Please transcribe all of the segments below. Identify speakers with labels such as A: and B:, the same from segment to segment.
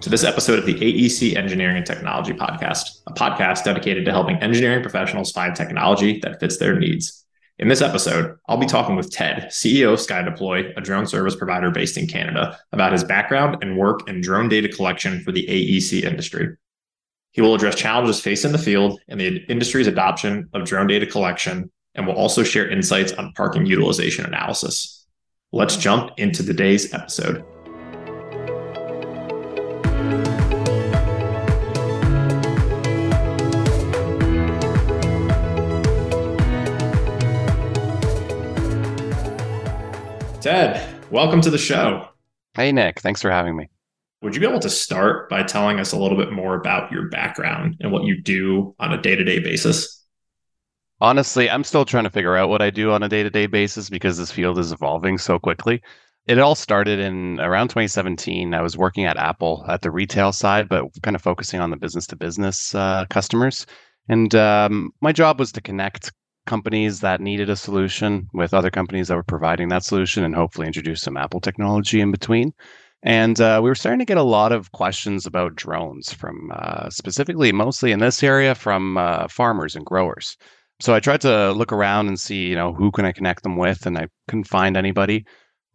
A: To this episode of the AEC Engineering and Technology Podcast, a podcast dedicated to helping engineering professionals find technology that fits their needs. In this episode, I'll be talking with Ted, CEO of SkyDeploy, a drone service provider based in Canada, about his background and work in drone data collection for the AEC industry. He will address challenges faced in the field and the industry's adoption of drone data collection, and will also share insights on parking utilization analysis. Let's jump into today's episode. Ted, welcome to the show.
B: Hey, Nick. Thanks for having me.
A: Would you be able to start by telling us a little bit more about your background and what you do on a day to day basis?
B: Honestly, I'm still trying to figure out what I do on a day to day basis because this field is evolving so quickly. It all started in around 2017. I was working at Apple at the retail side, but kind of focusing on the business to business customers. And um, my job was to connect companies that needed a solution with other companies that were providing that solution and hopefully introduce some Apple technology in between. And uh, we were starting to get a lot of questions about drones from uh, specifically, mostly in this area, from uh, farmers and growers. So I tried to look around and see, you know, who can I connect them with, and I couldn't find anybody.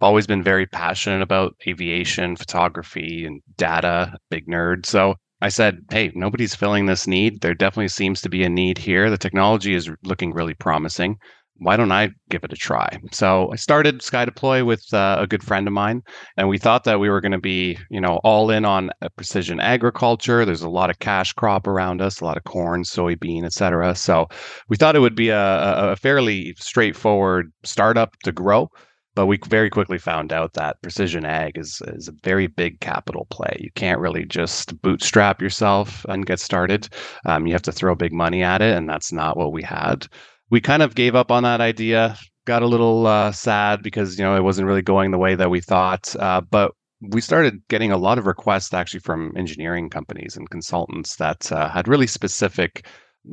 B: I've always been very passionate about aviation, photography, and data, big nerd. So I said, hey, nobody's filling this need. There definitely seems to be a need here. The technology is looking really promising. Why don't I give it a try? So I started SkyDeploy with uh, a good friend of mine, and we thought that we were going to be, you know, all in on precision agriculture. There's a lot of cash crop around us, a lot of corn, soybean, etc. So we thought it would be a, a fairly straightforward startup to grow but we very quickly found out that precision ag is, is a very big capital play. You can't really just bootstrap yourself and get started. Um, you have to throw big money at it, and that's not what we had. We kind of gave up on that idea, got a little uh, sad because you know it wasn't really going the way that we thought. Uh, but we started getting a lot of requests actually from engineering companies and consultants that uh, had really specific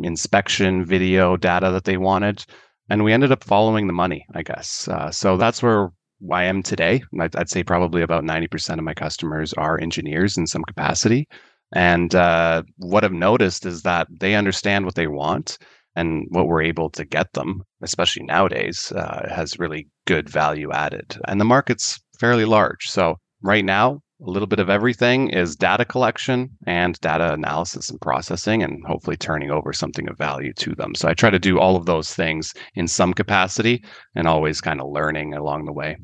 B: inspection video data that they wanted and we ended up following the money, I guess. Uh, so that's where I am today. I'd, I'd, say probably about 90% of my customers are engineers in some capacity. And uh, what I've noticed is that they understand what they want and what we're able to get them, especially nowadays, uh, has really good value added. And the market's fairly large. So right now, a little bit of everything is data collection and data analysis and processing and hopefully turning over something of value to them. So i try to do all of those things in some capacity and always kind of learning along the way.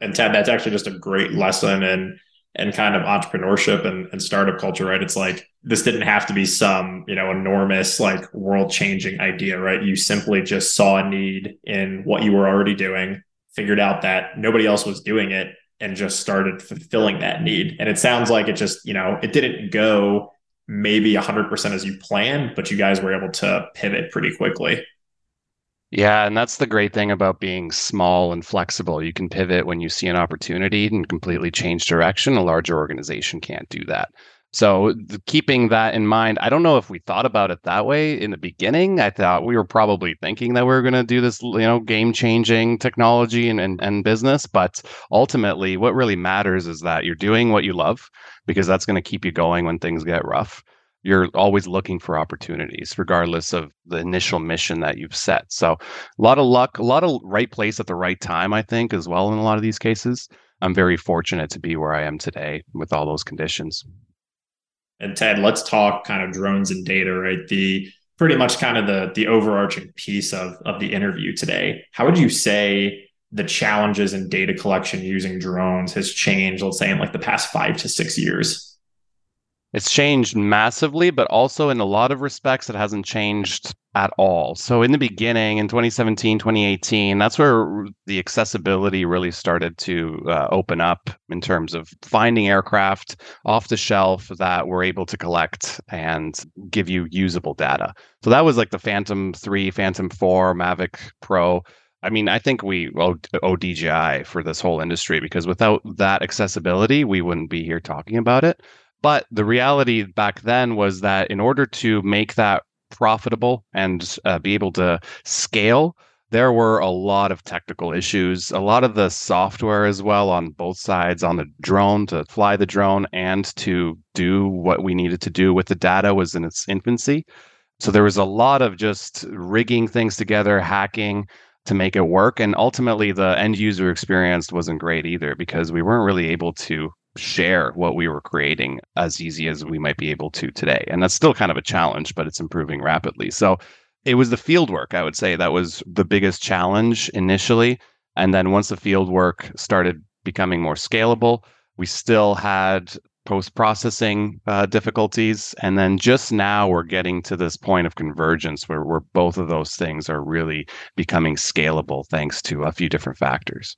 A: And ted that's actually just a great lesson and and kind of entrepreneurship and, and startup culture right? It's like this didn't have to be some you know enormous like world changing idea right? You simply just saw a need in what you were already doing figured out that nobody else was doing it and just started fulfilling that need. And it sounds like it just, you know, it didn't go maybe 100% as you planned, but you guys were able to pivot pretty quickly.
B: Yeah, and that's the great thing about being small and flexible. You can pivot when you see an opportunity and completely change direction. A larger organization can't do that. So keeping that in mind, I don't know if we thought about it that way in the beginning. I thought we were probably thinking that we were going to do this, you know, game-changing technology and, and and business, but ultimately what really matters is that you're doing what you love because that's going to keep you going when things get rough. You're always looking for opportunities regardless of the initial mission that you've set. So a lot of luck, a lot of right place at the right time, I think, as well in a lot of these cases. I'm very fortunate to be where I am today with all those conditions.
A: And Ted, let's talk kind of drones and data, right? The pretty much kind of the the overarching piece of of the interview today. How would you say the challenges in data collection using drones has changed, let's say in like the past five to six years?
B: It's changed massively, but also in a lot of respects, it hasn't changed at all. So, in the beginning, in 2017, 2018, that's where the accessibility really started to uh, open up in terms of finding aircraft off the shelf that were able to collect and give you usable data. So, that was like the Phantom 3, Phantom 4, Mavic Pro. I mean, I think we owe, owe DJI for this whole industry because without that accessibility, we wouldn't be here talking about it. But the reality back then was that in order to make that profitable and uh, be able to scale, there were a lot of technical issues, a lot of the software as well on both sides on the drone to fly the drone and to do what we needed to do with the data was in its infancy. So there was a lot of just rigging things together, hacking to make it work. And ultimately, the end user experience wasn't great either because we weren't really able to share what we were creating as easy as we might be able to today. And that's still kind of a challenge, but it's improving rapidly. So it was the field work, I would say, that was the biggest challenge initially. And then once the field work started becoming more scalable, we still had post processing uh, difficulties. And then just now we're getting to this point of convergence where, where both of those things are really becoming scalable thanks to a few different factors.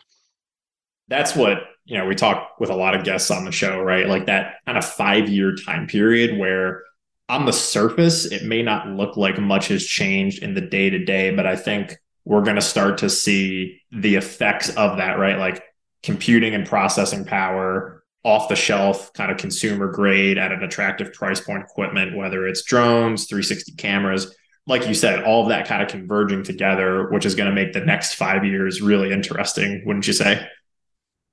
A: That's what you know, we talk with a lot of guests on the show, right? Like that kind of five year time period where on the surface, it may not look like much has changed in the day to day, but I think we're going to start to see the effects of that, right? Like computing and processing power off the shelf, kind of consumer grade at an attractive price point equipment, whether it's drones, 360 cameras, like you said, all of that kind of converging together, which is going to make the next five years really interesting, wouldn't you say?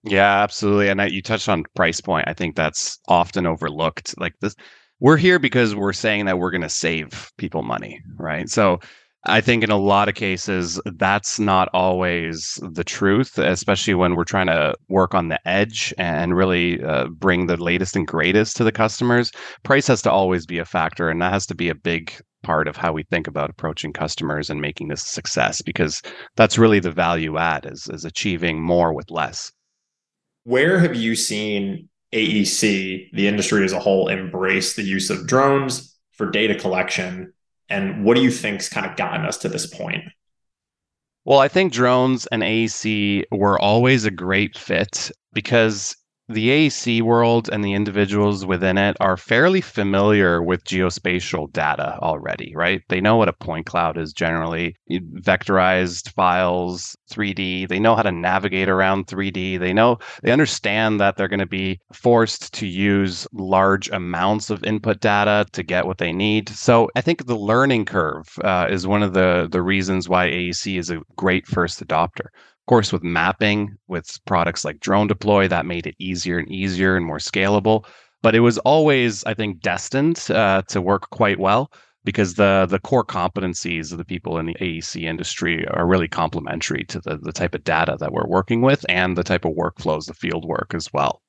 B: Yeah, absolutely. And I, you touched on price point. I think that's often overlooked. Like this, we're here because we're saying that we're going to save people money, right? So I think in a lot of cases, that's not always the truth, especially when we're trying to work on the edge and really uh, bring the latest and greatest to the customers. Price has to always be a factor, and that has to be a big part of how we think about approaching customers and making this a success because that's really the value add is, is achieving more with less.
A: Where have you seen AEC, the industry as a whole, embrace the use of drones for data collection? And what do you think's kind of gotten us to this point?
B: Well, I think drones and AEC were always a great fit because the AEC world and the individuals within it are fairly familiar with geospatial data already, right? They know what a point cloud is generally, vectorized files, 3D. They know how to navigate around 3D. They know, they understand that they're going to be forced to use large amounts of input data to get what they need. So I think the learning curve uh, is one of the, the reasons why AEC is a great first adopter course, with mapping, with products like Drone Deploy, that made it easier and easier and more scalable. But it was always, I think, destined uh, to work quite well because the the core competencies of the people in the AEC industry are really complementary to the, the type of data that we're working with and the type of workflows, the field work as well.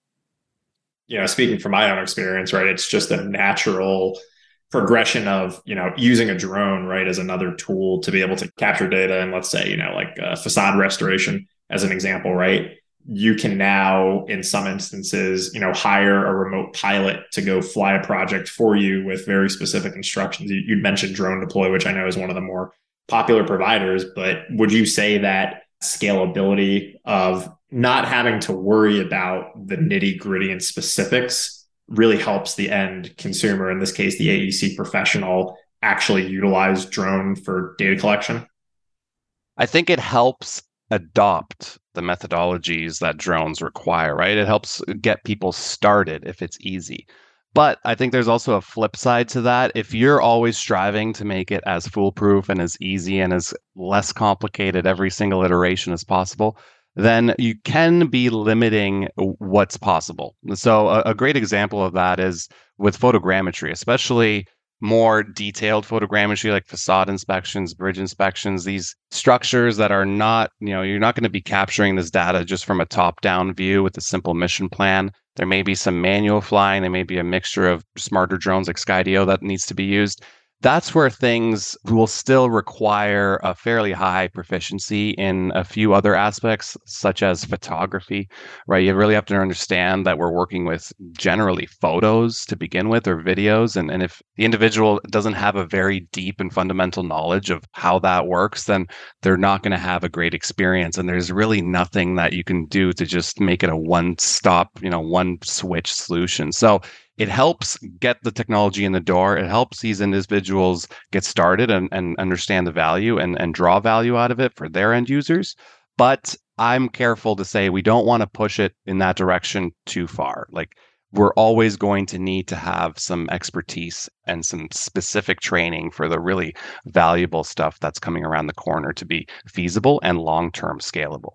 A: You know, speaking from my own experience, right, it's just a natural progression of you know using a drone right as another tool to be able to capture data and let's say you know like uh, facade restoration as an example right? You can now in some instances you know hire a remote pilot to go fly a project for you with very specific instructions. You, would mentioned drone deploy which i know is one of the more popular providers but would you say that scalability of not having to worry about the nitty gritty and specifics really helps the end consumer, in this case, the AEC professional, actually utilize drone for data collection?
B: I think it helps adopt the methodologies that drones require, right? It helps get people started if it's easy. But I think there's also a flip side to that. If you're always striving to make it as foolproof and as easy and as less complicated every single iteration as possible, then you can be limiting what's possible. So, a, a, great example of that is with photogrammetry, especially more detailed photogrammetry like facade inspections, bridge inspections, these structures that are not, you know, you're not going to be capturing this data just from a top down view with a simple mission plan. There may be some manual flying, there may be a mixture of smarter drones like Skydio that needs to be used. That's where things will still require a fairly high proficiency in a few other aspects, such as photography, right? You really have to understand that we're working with generally photos to begin with or videos. And, and if the individual doesn't have a very deep and fundamental knowledge of how that works, then they're not going to have a great experience. And there's really nothing that you can do to just make it a one stop, you know, one switch solution. So it helps get the technology in the door. It helps these individuals get started and, and understand the value and, and draw value out of it for their end users. But I'm careful to say we don't want to push it in that direction too far. Like we're always going to need to have some expertise and some specific training for the really valuable stuff that's coming around the corner to be feasible and long term scalable.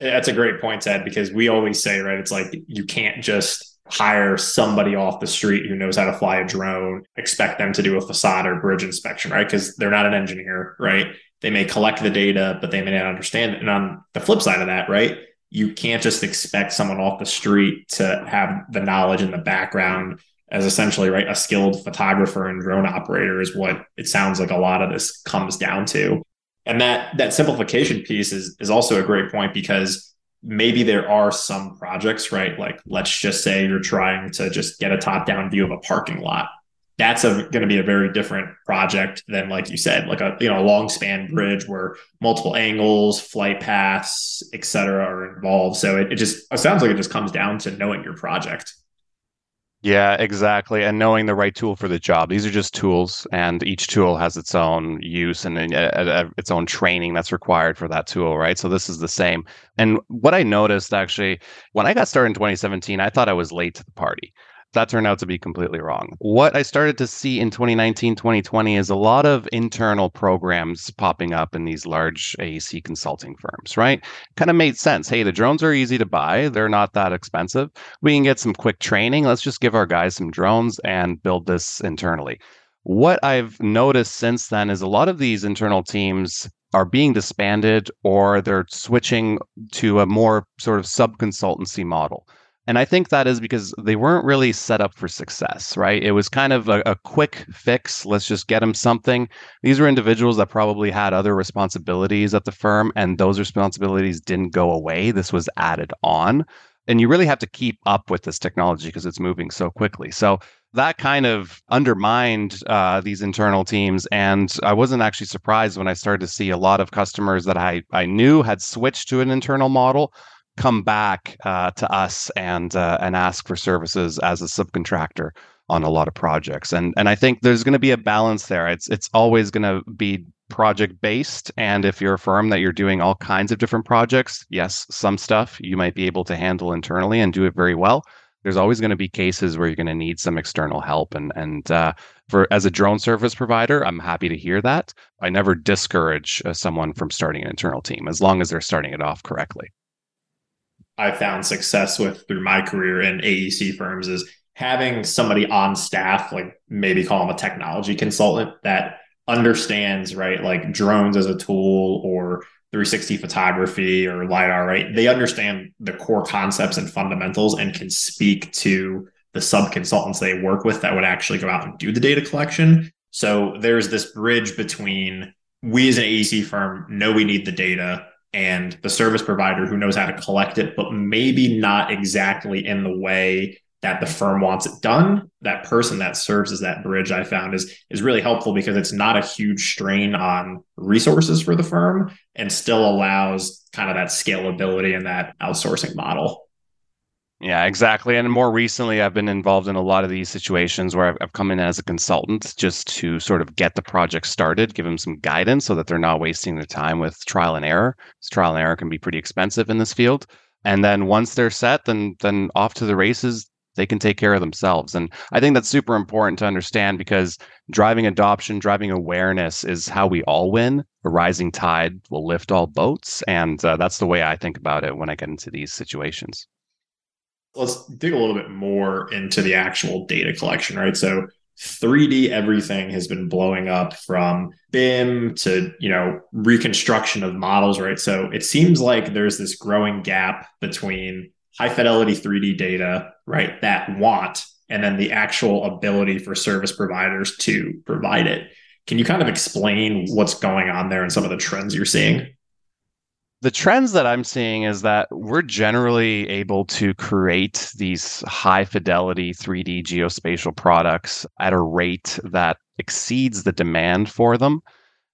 A: That's a great point, Ted, because we always say, right, it's like you can't just hire somebody off the street who knows how to fly a drone, expect them to do a facade or bridge inspection, right? Because they're not an engineer, right? They may collect the data, but they may not understand it. And on the flip side of that, right? You can't just expect someone off the street to have the knowledge and the background as essentially right a skilled photographer and drone operator is what it sounds like a lot of this comes down to and that that simplification piece is is also a great point because maybe there are some projects, right? Like let's just say you're trying to just get a top down view of a parking lot. That's going to be a very different project than, like you said, like a you know a long span bridge where multiple angles, flight paths, et cetera, are involved. So it, it just it sounds like it just comes down to knowing your project.
B: Yeah, exactly. And knowing the right tool for the job. These are just tools, and each tool has its own use and its own training that's required for that tool, right? So this is the same. And what I noticed actually when I got started in 2017, I thought I was late to the party that turned out to be completely wrong. What I started to see in 2019, 2020 is a lot of internal programs popping up in these large AEC consulting firms, right? Kind of made sense. Hey, the drones are easy to buy, they're not that expensive. We can get some quick training. Let's just give our guys some drones and build this internally. What I've noticed since then is a lot of these internal teams are being disbanded or they're switching to a more sort of sub consultancy model. And I think that is because they weren't really set up for success, right? It was kind of a, a, quick fix. Let's just get them something. These were individuals that probably had other responsibilities at the firm, and those responsibilities didn't go away. This was added on. And you really have to keep up with this technology because it's moving so quickly. So that kind of undermined uh, these internal teams. And I wasn't actually surprised when I started to see a lot of customers that I, I knew had switched to an internal model come back uh, to us and uh, and ask for services as a subcontractor on a lot of projects. And and I think there's going to be a balance there. It's it's always going to be project based and if you're a firm that you're doing all kinds of different projects, yes, some stuff you might be able to handle internally and do it very well. There's always going to be cases where you're going to need some external help and and uh, for as a drone service provider, I'm happy to hear that. I never discourage uh, someone from starting an internal team as long as they're starting it off correctly.
A: I found success with through my career in AEC firms is having somebody on staff, like maybe call them a technology consultant that understands, right, like drones as a tool or 360 photography or LiDAR, right? They understand the core concepts and fundamentals and can speak to the sub consultants they work with that would actually go out and do the data collection. So there's this bridge between we as an AEC firm know we need the data and the service provider who knows how to collect it, but maybe not exactly in the way that the firm wants it done. That person that serves as that bridge I found is is really helpful because it's not a huge strain on resources for the firm and still allows kind of that scalability and that outsourcing model.
B: Yeah, exactly. And more recently, I've been involved in a lot of these situations where I've, I've, come in as a consultant just to sort of get the project started, give them some guidance so that they're not wasting their time with trial and error. Because trial and error can be pretty expensive in this field. And then once they're set, then then off to the races. They can take care of themselves. And I think that's super important to understand because driving adoption, driving awareness is how we all win. A rising tide will lift all boats. And uh, that's the way I think about it when I get into these situations
A: let's dig a little bit more into the actual data collection, right? So 3D everything has been blowing up from BIM to, you know, reconstruction of models, right? So it seems like there's this growing gap between high fidelity 3D data, right, that want and then the actual ability for service providers to provide it. Can you kind of explain what's going on there and some of the trends you're seeing?
B: The trends that I'm seeing is that we're generally able to create these high fidelity 3D geospatial products at a rate that exceeds the demand for them.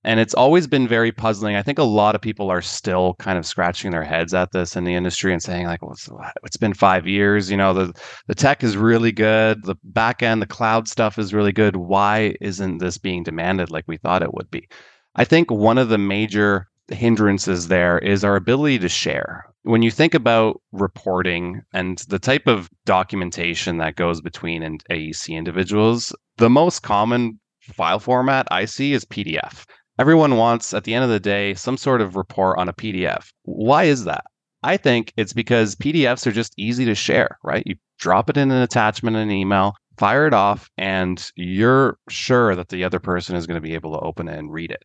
B: And it's always been very puzzling. I think a lot of people are still kind of scratching their heads at this in the industry and saying, like, well, it's, it's been five years. You know, the, the tech is really good. The back end, the cloud stuff is really good. Why isn't this being demanded like we thought it would be? I think one of the major hindrances there is our ability to share. When you think about reporting and the type of documentation that goes between an AEC individuals, the most common file format I see is PDF. Everyone wants, at the end of the day, some sort of report on a PDF. Why is that? I think it's because PDFs are just easy to share, right? You drop it in an attachment in an email, fire it off, and you're sure that the other person is going to be able to open it and read it.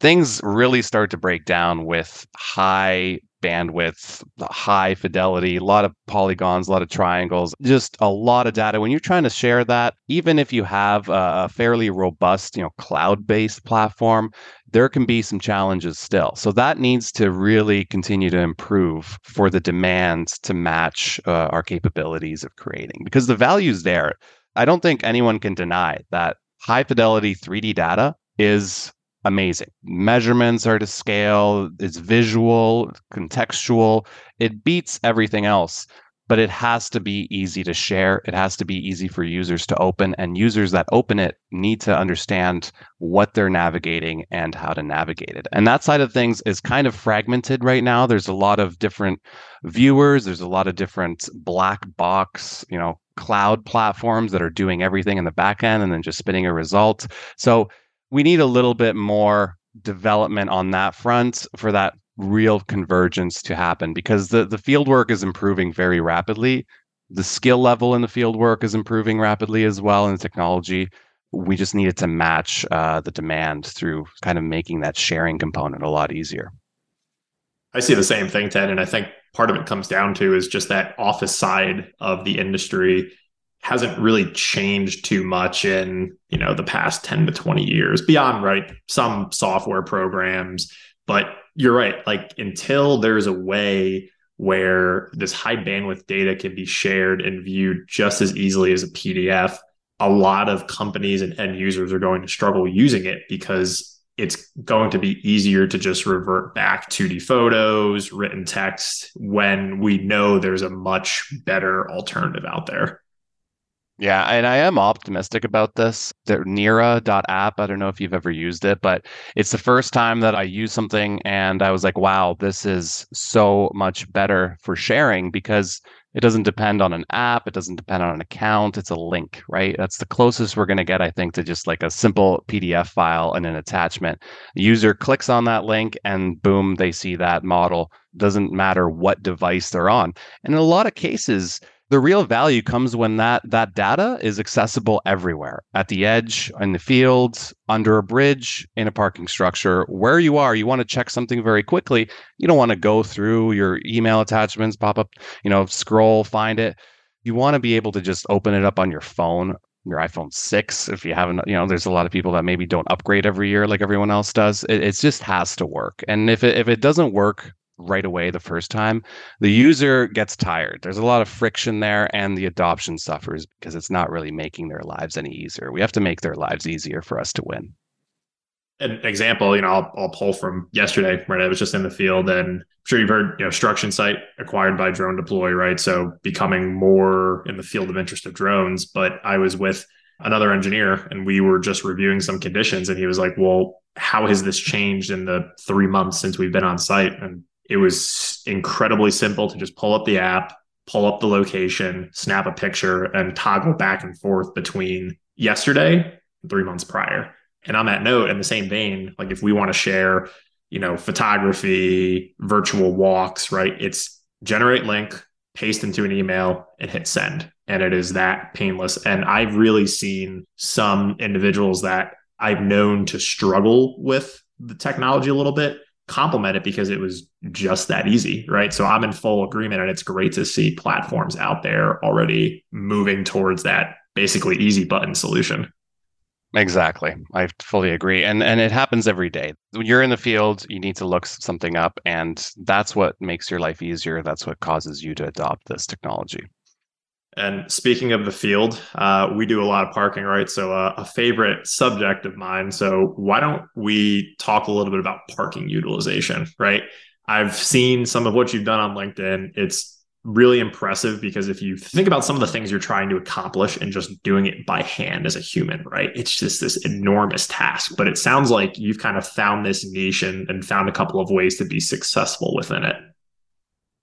B: Things really start to break down with high bandwidth, high fidelity, a lot of polygons, a lot of triangles, just a lot of data. When you're trying to share that, even if you have a fairly robust, you know, cloud-based platform, there can be some challenges still. So that needs to really continue to improve for the demands to match uh, our capabilities of creating because the value's there. I don't think anyone can deny that high fidelity 3D data is amazing. Measurements are to scale, it's visual, contextual. It beats everything else, but it has to be easy to share. It has to be easy for users to open, and users that open it need to understand what they're navigating and how to navigate it. And that side of things is kind of fragmented right now. There's a lot of different viewers, there's a lot of different black box, you know, cloud platforms that are doing everything in the back end and then just spitting a result. So we need a little bit more development on that front for that real convergence to happen because the the field work is improving very rapidly. The skill level in the field work is improving rapidly as well in technology we just needed to match uh, the demand through kind of making that sharing component a lot easier.
A: I see the same thing ted and i think part of it comes down to is just that office side of the industry hasn't really changed too much in you know the past 10 to 20 years beyond right some software programs but you're right like until there's a way where this high bandwidth data can be shared and viewed just as easily as a pdf a lot of companies and end users are going to struggle using it because it's going to be easier to just revert back 2D photos, written text when we know there's a much better alternative out there.
B: Yeah, and I am optimistic about this. The Nira.app, I don't know if you've ever used it, but it's the first time that I use something and I was like, wow, this is so much better for sharing because it doesn't depend on an app, it doesn't depend on an account, it's a link, right? That's the closest we're going to get, I think, to just like a simple PDF file and an attachment. User clicks on that link and boom, they see that model. Doesn't matter what device they're on. And in a lot of cases, the real value comes when that that data is accessible everywhere at the edge in the field under a bridge in a parking structure where you are. You want to check something very quickly. You don't want to go through your email attachments pop up you know scroll find it. You want to be able to just open it up on your phone your iphone 6 if you haven't you know there's a lot of people that maybe don't upgrade every year like everyone else does. It, it just has to work. And if it, if it doesn't work right away the first time, the user gets tired. There's a lot of friction there, and the adoption suffers because it's not really making their lives any easier. We have to make their lives easier for us to win.
A: An example, you know, I'll, I'll pull from yesterday, right? I was just in the field, and I'm sure you've heard, you know, Struction Site acquired by Drone Deploy, right? So becoming more in the field of interest of drones. But I was with another engineer, and we were just reviewing some conditions, and he was like, "Well, how has this changed in the three months since we've been on site?" And it was incredibly simple to just pull up the app, pull up the location, snap a picture, and toggle back and forth between yesterday and three months prior. And on that note, in the same vein, like if we want to share, you know, photography, virtual walks, right? It's generate link, paste into an email, and hit send. And it is that painless. And I've really seen some individuals that I've known to struggle with the technology a little bit compliment it because it was just that easy, right? So I'm in full agreement, and it's great to see platforms out there already moving towards that basically easy button solution.
B: Exactly. I fully agree. And and it happens every day. When you're in the field, you need to look something up and that's what makes your life easier. That's what causes you to adopt this technology.
A: And speaking of the field, uh, we do a lot of parking, right? So uh, a favorite subject of mine. So why don't we talk a little bit about parking utilization, right? I've seen some of what you've done on LinkedIn. It's really impressive because if you think about some of the things you're trying to accomplish and just doing it by hand as a human, right? It's just this enormous task. But it sounds like you've kind of found this niche and, and found a couple of ways to be successful within it.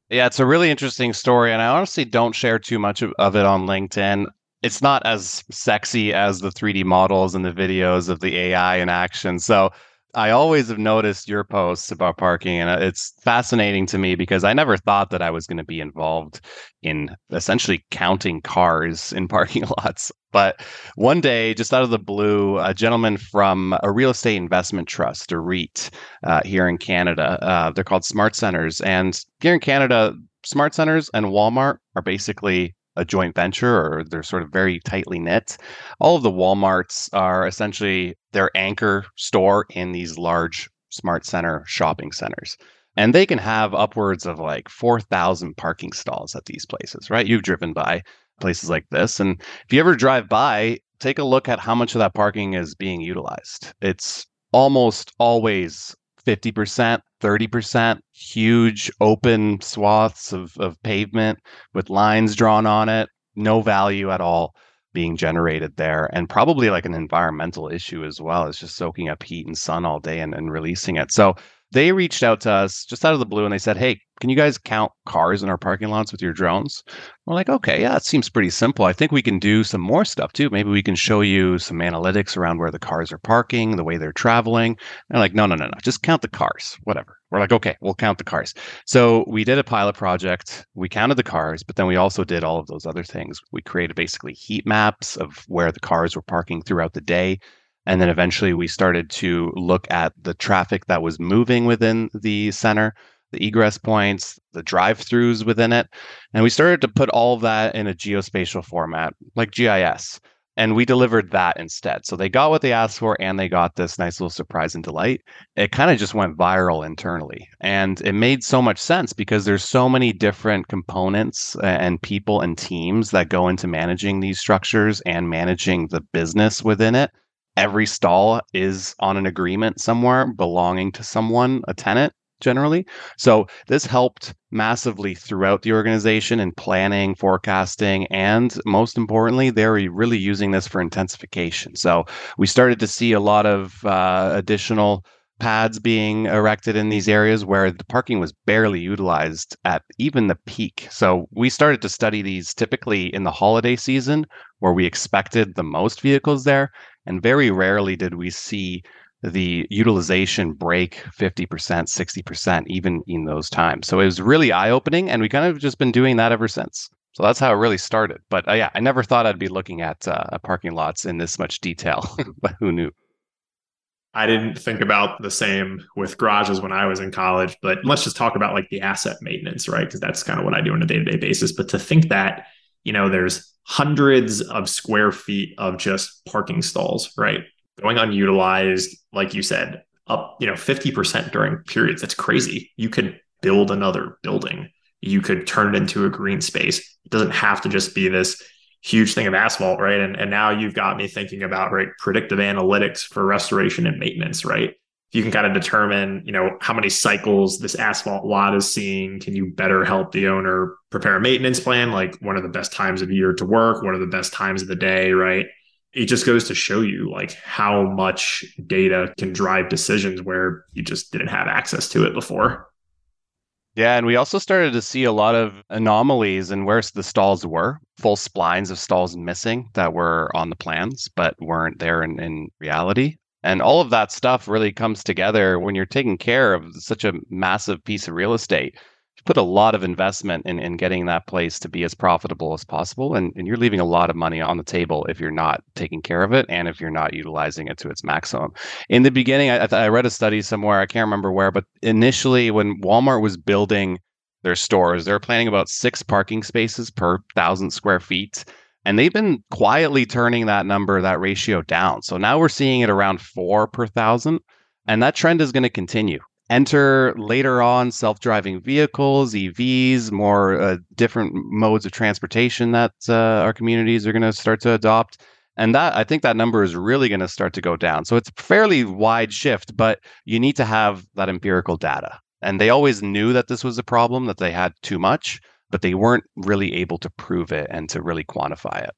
B: Yeah, it's a really interesting story. And I honestly don't share too much of, it on LinkedIn. It's not as sexy as the 3D models and the videos of the AI in action. So I always have noticed your posts about parking, and uh, it's fascinating to me because I never thought that I was going to be involved in essentially counting cars in parking lots. But one day, just out of the blue, a gentleman from a real estate investment trust, a REIT, uh, here in Canada, uh, they're called SmartCentres. And here in Canada, SmartCentres and Walmart are basically a joint venture or they're sort of very tightly knit. All of the Walmarts are essentially their anchor store in these large smart center shopping centers. And they can have upwards of like 4,000 parking stalls at these places, right? You've driven by places like this. And if you ever drive by, take a look at how much of that parking is being utilized. It's almost always 50%, 30%, huge open swaths of, of pavement with lines drawn on it, no value at all being generated there. And probably like an environmental issue as well. It's just soaking up heat and sun all day and, and releasing it. So they reached out to us just out of the blue and they said, Hey, can you guys count cars in our parking lots with your drones? We're like, okay, yeah, it seems pretty simple. I think we can do some more stuff too. Maybe we can show you some analytics around where the cars are parking, the way they're traveling. And they're like, no, no, no, no, just count the cars, whatever. We're like, okay, we'll count the cars. So we did a pilot project. We counted the cars, but then we also did all of those other things. We created basically heat maps of where the cars were parking throughout the day. And then eventually we started to look at the traffic that was moving within the center, the egress points, the drive throughs within it. And we started to put all that in a geospatial format like GIS. And we delivered that instead. So they got what they asked for and they got this nice little surprise and delight. It kind of just went viral internally. And it made so much sense because there's so many different components and people and teams that go into managing these structures and managing the business within it every stall is on an agreement somewhere belonging to someone, a tenant generally. So this helped massively throughout the organization in planning, forecasting, and most importantly, they're really using this for intensification. So we started to see a lot of uh, additional pads being erected in these areas where the parking was barely utilized at even the peak. So we started to study these typically in the holiday season where we expected the most vehicles there. And very rarely did we see the utilization break 50%, 60%, even in those times. So it was really eye opening. And we kind of just been doing that ever since. So that's how it really started. But uh, yeah, I never thought I'd be looking at uh, parking lots in this much detail, but who knew?
A: I didn't think about the same with garages when I was in college, but let's just talk about like the asset maintenance, right? Because that's kind of what I do on a day to day basis. But to think that, you know, there's hundreds of square feet of just parking stalls, right? Going unutilized, like you said, up, you know, 50% during periods. That's crazy. You could build another building. You could turn it into a green space. It doesn't have to just be this huge thing of asphalt, right? And and now you've got me thinking about right predictive analytics for restoration and maintenance, right? You can kind of determine, you know, how many cycles this asphalt lot is seeing, can you better help the owner prepare a maintenance plan? Like one of the best times of year to work, one of the best times of the day, right? It just goes to show you like how much data can drive decisions where you just didn't have access to it before.
B: Yeah, and we also started to see a lot of anomalies in where the stalls were. Full splines of stalls missing that were on the plans, but weren't there in, in reality. And all of that stuff really comes together when you're taking care of such a massive piece of real estate. You put a lot of investment in, in getting that place to be as profitable as possible. And, and you're leaving a lot of money on the table if you're not taking care of it and if you're not utilizing it to its maximum. In the beginning, I, I read a study somewhere, I can't remember where, but initially when Walmart was building their stores, they were planning about six parking spaces per thousand square feet. And they've been quietly turning that number, that ratio down. So now we're seeing it around four per thousand. And that trend is going to continue. Enter later on self driving vehicles, EVs, more uh, different modes of transportation that uh, our communities are going to start to adopt. And that I think that number is really going to start to go down. So it's a fairly wide shift, but you need to have that empirical data. And they always knew that this was a problem, that they had too much, but they weren't really able to prove it and to really quantify it.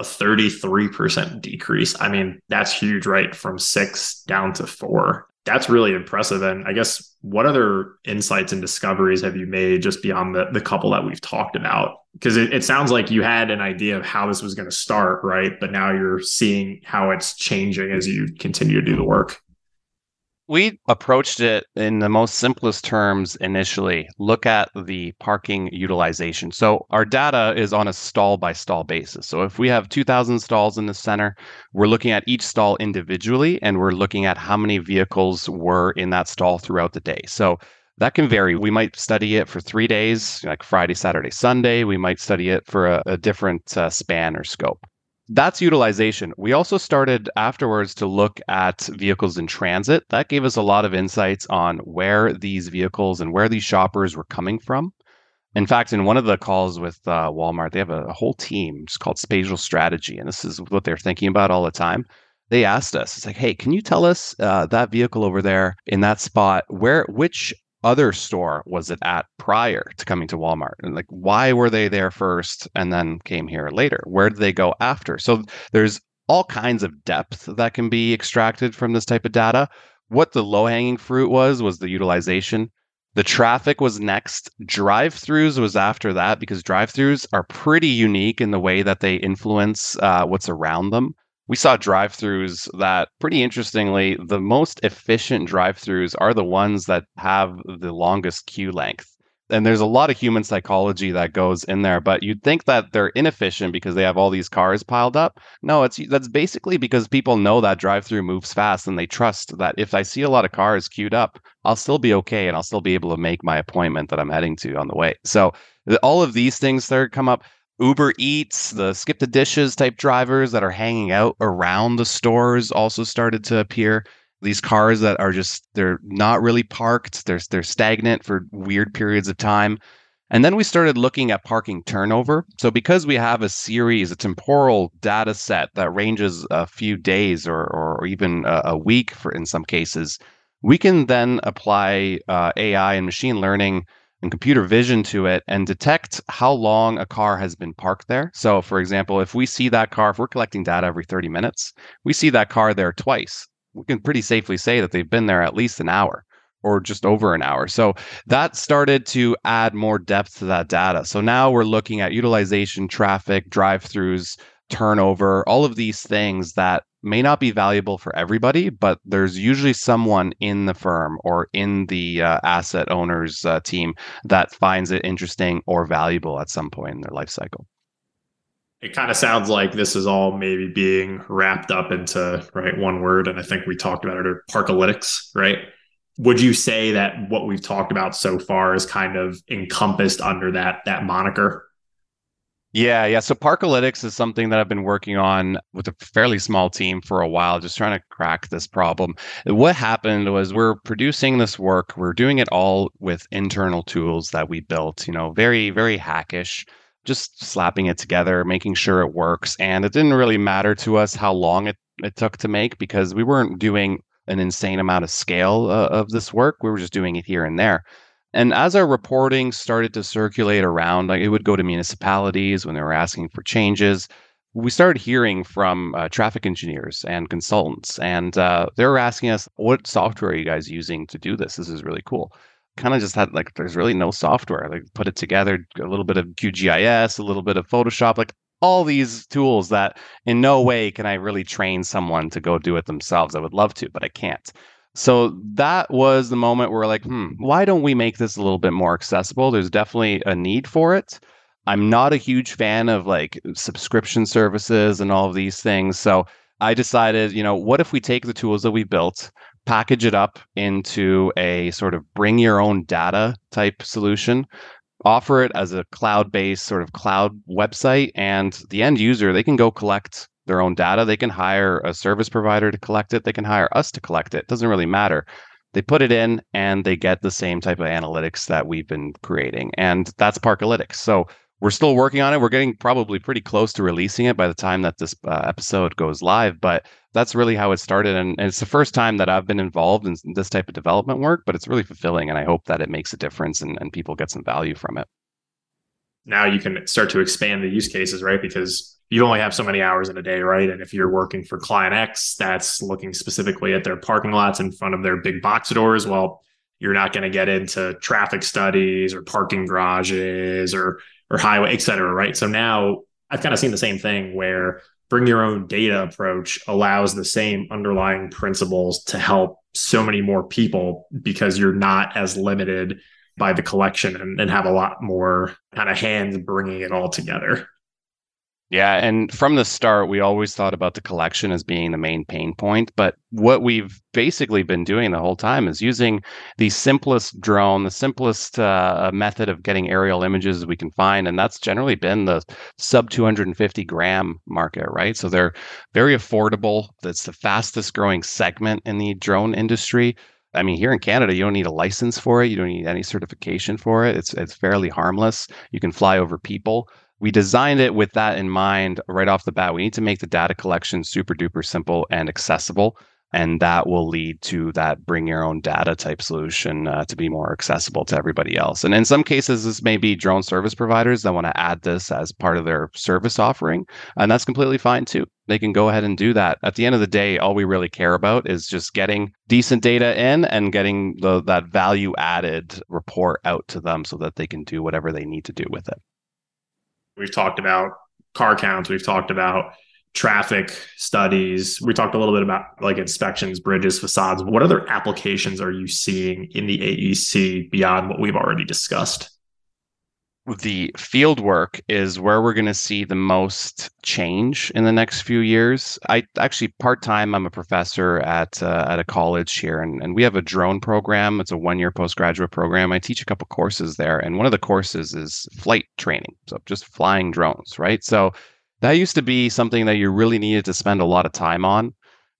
A: A 33% decrease. I mean, that's huge, right? From six down to four. That's really impressive. And I guess what other insights and discoveries have you made just beyond the, the couple that we've talked about? Because it, it sounds like you had an idea of how this was going to start, right? But now you're seeing how it's changing as you continue to do the work.
B: We approached it in the most simplest terms initially. Look at the parking utilization. So, our data is on a stall by stall basis. So, if we have 2,000 stalls in the center, we're looking at each stall individually and we're looking at how many vehicles were in that stall throughout the day. So, that can vary. We might study it for three days, like Friday, Saturday, Sunday. We might study it for a, a different uh, span or scope that's utilization. We also started afterwards to look at vehicles in transit. That gave us a lot of insights on where these vehicles and where these shoppers were coming from. In fact, in one of the calls with uh, Walmart, they have a, a whole team just called Spatial Strategy, and this is what they're thinking about all the time. They asked us, "It's like, hey, can you tell us uh, that vehicle over there in that spot? Where, which other store was it at prior to coming to Walmart? And like, why were they there first and then came here later? Where did they go after? So there's all kinds of depth that can be extracted from this type of data. What the low hanging fruit was, was the utilization. The traffic was next. Drive throughs was after that because drive throughs are pretty unique in the way that they influence uh, what's around them we saw drive-throughs that pretty interestingly the most efficient drive-throughs are the ones that have the longest queue length. And there's a lot of human psychology that goes in there but you'd think that they're inefficient because they have all these cars piled up. No it's that's basically because people know that drive-through moves fast and they trust that if i see a lot of cars queued up i'll still be okay and i'll still be able to make my appointment that i'm heading to on the way. So all of these things start come up Uber Eats, the skip the dishes type drivers that are hanging out around the stores also started to appear. These cars that are just they're not really parked, they're they're stagnant for weird periods of time. And then we started looking at parking turnover. So because we have a series, a temporal data set that ranges a few days or or even a, a week for in some cases, we can then apply uh, AI and machine learning and computer vision to it and detect how long a car has been parked there. So, for example, if we see that car, if we're collecting data every 30 minutes, we see that car there twice. We can pretty safely say that they've been there at least an hour or just over an hour. So that started to add more depth to that data. So now we're looking at utilization, traffic, drive throughs, turnover, all of these things that may not be valuable for everybody, but there's usually someone in the firm or in the uh, asset owner's uh, team that finds it interesting or valuable at some point in their life cycle.
A: It kind of sounds like this is all maybe being wrapped up into right one word, and I think we talked about it, or parkalytics, right? Would you say that what we've talked about so far is kind of encompassed under that that moniker?
B: Yeah, yeah. So Parkalytics is something that I've been working on with a fairly small team for a while, just trying to crack this problem. What happened was we're producing this work, we're doing it all with internal tools that we built, you know, very, very hackish, just slapping it together, making sure it works. And it didn't really matter to us how long it, it took to make because we weren't doing an insane amount of scale uh, of this work. We were just doing it here and there. And as our reporting started to circulate around, like it would go to municipalities when they were asking for changes. We started hearing from uh, traffic engineers and consultants, and uh, they were asking us, "What software are you guys using to do this? This is really cool." Kind of just had like, there's really no software. Like, put it together, a little bit of QGIS, a little bit of Photoshop, like all these tools that in no way can I really train someone to go do it themselves. I would love to, but I can't. So that was the moment where like, hmm, why don't we make this a little bit more accessible? There's definitely a need for it. I'm not a huge fan of like subscription services and all of these things. So I decided, you know, what if we take the tools that we built, package it up into a sort of bring your own data type solution, offer it as a cloud based sort of cloud website, and the end user, they can go collect their own data. They can hire a service provider to collect it. They can hire us to collect it. It doesn't really matter. They put it in and they get the same type of analytics that we've been creating. And that's Parkalytics. So we're still working on it. We're getting probably pretty close to releasing it by the time that this uh, episode goes live. But that's really how it started. And, and, it's the first time that I've been involved in this type of development work, but it's really fulfilling. And I hope that it makes a difference and, and people get some value from it.
A: Now you can start to expand the use cases, right? Because you only have so many hours in a day, right? And if you're working for client X, that's looking specifically at their parking lots in front of their big box doors. Well, you're not going to get into traffic studies or parking garages or or highway, et cetera, right? So now I've kind of seen the same thing where bring your own data approach allows the same underlying principles to help so many more people because you're not as limited by the collection and, and have a lot more kind of hands bringing it all together.
B: Yeah, and from the start, we always thought about the collection as being the main pain point. But what we've basically been doing the whole time is using the simplest drone, the simplest uh, method of getting aerial images we can find, and that's generally been the sub 250 gram market, right? So they're very affordable. That's the fastest growing segment in the drone industry. I mean, here in Canada, you don't need a license for it. You don't need any certification for it. It's it's fairly harmless. You can fly over people we designed it with that in mind right off the bat. We need to make the data collection super duper simple and accessible. And that will lead to that bring your own data type solution uh, to be more accessible to everybody else. And in some cases, this may be drone service providers that want to add this as part of their service offering. And that's completely fine too. They can go ahead and do that. At the end of the day, all we really care about is just getting decent data in and getting the, that value added report out to them so that they can do whatever they need to do with it.
A: We've talked about car counts. We've talked about traffic studies. We talked a little bit about like inspections, bridges, facades. What other applications are you seeing in the AEC beyond what we've already discussed?
B: The field work is where we're going to see the most change in the next few years. I actually part time. I'm a professor at uh, at a college here, and, and we have a drone program. It's a one year postgraduate program. I teach a couple courses there, and one of the courses is flight training, so just flying drones, right? So that used to be something that you really needed to spend a lot of time on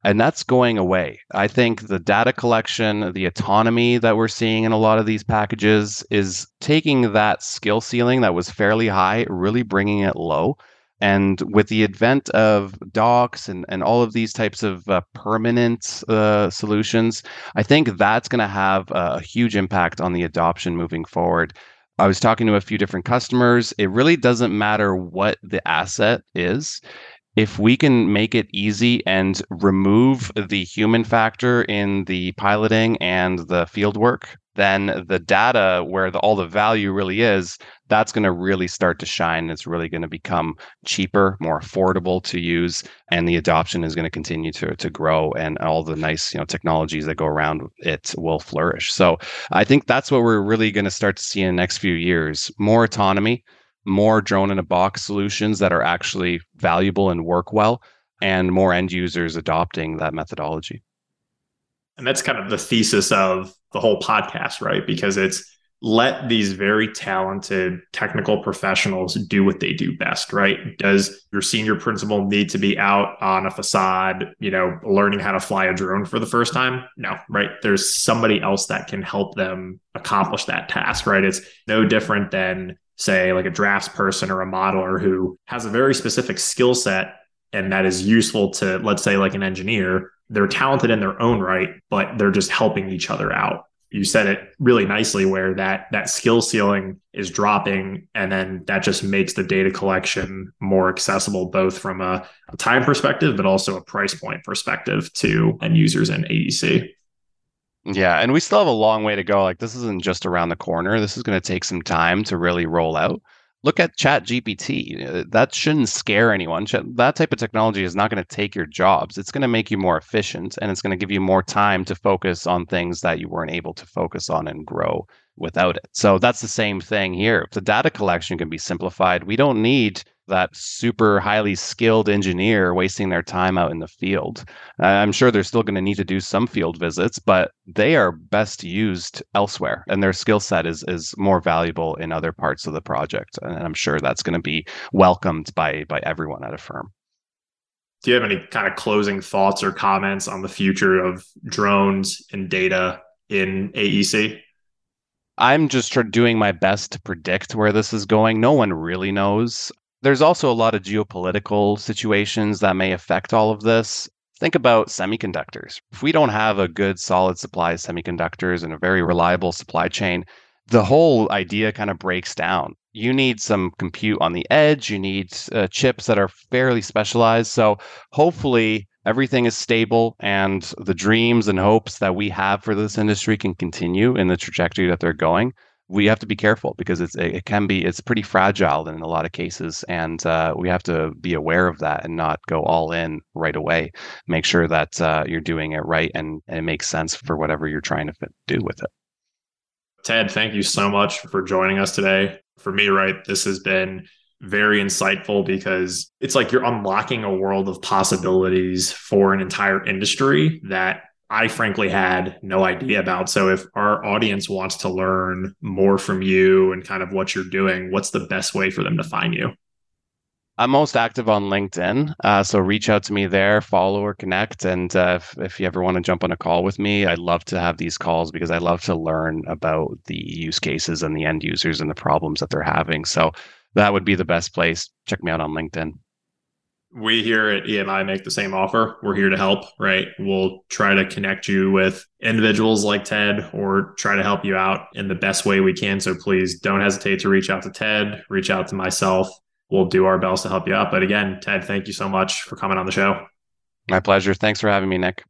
B: and that's going away. I think the data collection, the autonomy that we're seeing in a lot of these packages is taking that skill ceiling that was fairly high, really bringing it low. And with the advent of docks and, and all of these types of uh, permanent uh, solutions, I think that's going to have a huge impact on the adoption moving forward. I was talking to a few different customers. It really doesn't matter what the asset is if we can make it easy and remove the human factor in the piloting and the field work, then the data where the, all the value really is, that's going to really start to shine. It's really going to become cheaper, more affordable to use, and the adoption is going to continue to to grow, and all the nice you know technologies that go around it will flourish. So I think that's what we're really going to start to see in the next few years: more autonomy more drone in a box solutions that are actually valuable and work well, and more end users adopting that methodology.
A: And that's kind of the thesis of the whole podcast, right? Because it's let these very talented technical professionals do what they do best, right? Does your senior principal need to be out on a facade, you know, learning how to fly a drone for the first time? No, right? There's somebody else that can help them accomplish that task, right? It's no different than say like a drafts person or a modeler who has a very specific skill set and that is useful to let's say like an engineer they're talented in their own right but they're just helping each other out. You said it really nicely where that that skill ceiling is dropping and then that just makes the data collection more accessible both from a, a time perspective but also a price point perspective to end users in aec
B: yeah, and we still have a long way to go. Like this isn't just around the corner. This is going to take some time to really roll out. look at chat gpt uh, that shouldn't scare anyone that type of technology is not going to take your jobs it's going to make you more efficient and it's going to give you more time to focus on things that you weren't able to focus on and grow without it so that's the same thing here if the data collection can be simplified we don't need that super highly skilled engineer wasting their time out in the field. I'm sure they're still going to need to do some field visits, but they are best used elsewhere, and their skill set is is more valuable in other parts of the project. And I'm sure that's going to be welcomed by by everyone at a firm.
A: Do you have any kind of closing thoughts or comments on the future of drones and data in AEC?
B: I'm just doing my best to predict where this is going. No one really knows. There's also a lot of geopolitical situations that may affect all of this. Think about semiconductors. If we don't have a good, solid supply of semiconductors and a very reliable supply chain, the whole idea kind of breaks down. You need some compute on the edge, you need uh, chips that are fairly specialized. So, hopefully, everything is stable and the dreams and hopes that we have for this industry can continue in the trajectory that they're going we have to be careful because it's it can be it's pretty fragile in a lot of cases and uh, we have to be aware of that and not go all in right away. Make sure that uh, you're doing it right and, and it makes sense for whatever you're trying to do with it.
A: Ted thank you so much for joining us today. For me right this has been very insightful because it's like you're unlocking a world of possibilities for an entire industry that I frankly had no idea about. So if our audience wants to learn more from you and kind of what you're doing, what's the best way for them to find you?
B: I'm most active on LinkedIn. Uh, so reach out to me there, follow or connect. And uh, if, if you ever want to jump on a call with me, I'd love to have these calls because I love to learn about the use cases and the end users and the problems that they're having. So that would be the best place. Check me out on LinkedIn
A: we here at EMI make the same offer. We're here to help, right? We'll try to connect you with individuals like Ted or try to help you out in the best way we can. So please don't hesitate to reach out to Ted, reach out to myself. We'll do our best to help you out. But again, Ted, thank you so much for coming on the show.
B: My pleasure. Thanks for having me, Nick.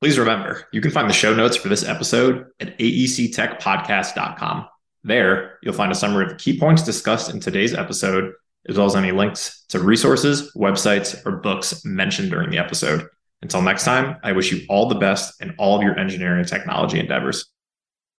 A: Please remember, you can find the show notes for this episode at aectechpodcast.com. There, you'll find a summary of the key points discussed in today's episode as well as any links to resources, websites, or books mentioned during the episode. Until next time, I wish you all the best in all of your engineering and technology endeavors.